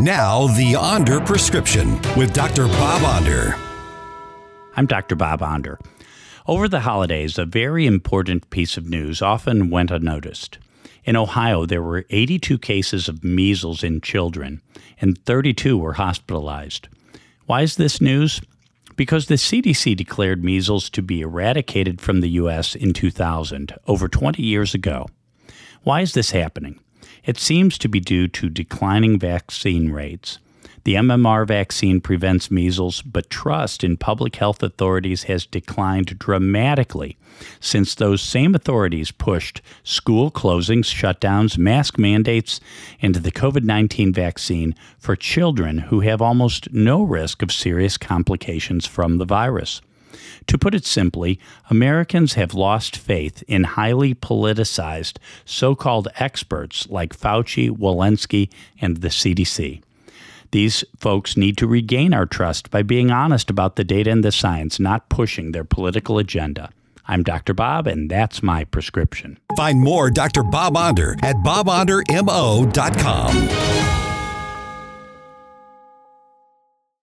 Now, the Onder prescription with Dr. Bob Onder. I'm Dr. Bob Onder. Over the holidays, a very important piece of news often went unnoticed. In Ohio, there were 82 cases of measles in children, and 32 were hospitalized. Why is this news? Because the CDC declared measles to be eradicated from the U.S. in 2000, over 20 years ago. Why is this happening? It seems to be due to declining vaccine rates. The MMR vaccine prevents measles, but trust in public health authorities has declined dramatically since those same authorities pushed school closings, shutdowns, mask mandates, and the COVID 19 vaccine for children who have almost no risk of serious complications from the virus. To put it simply, Americans have lost faith in highly politicized so called experts like Fauci, Walensky, and the CDC. These folks need to regain our trust by being honest about the data and the science, not pushing their political agenda. I'm Dr. Bob, and that's my prescription. Find more Dr. Bob Onder at bobondermo.com.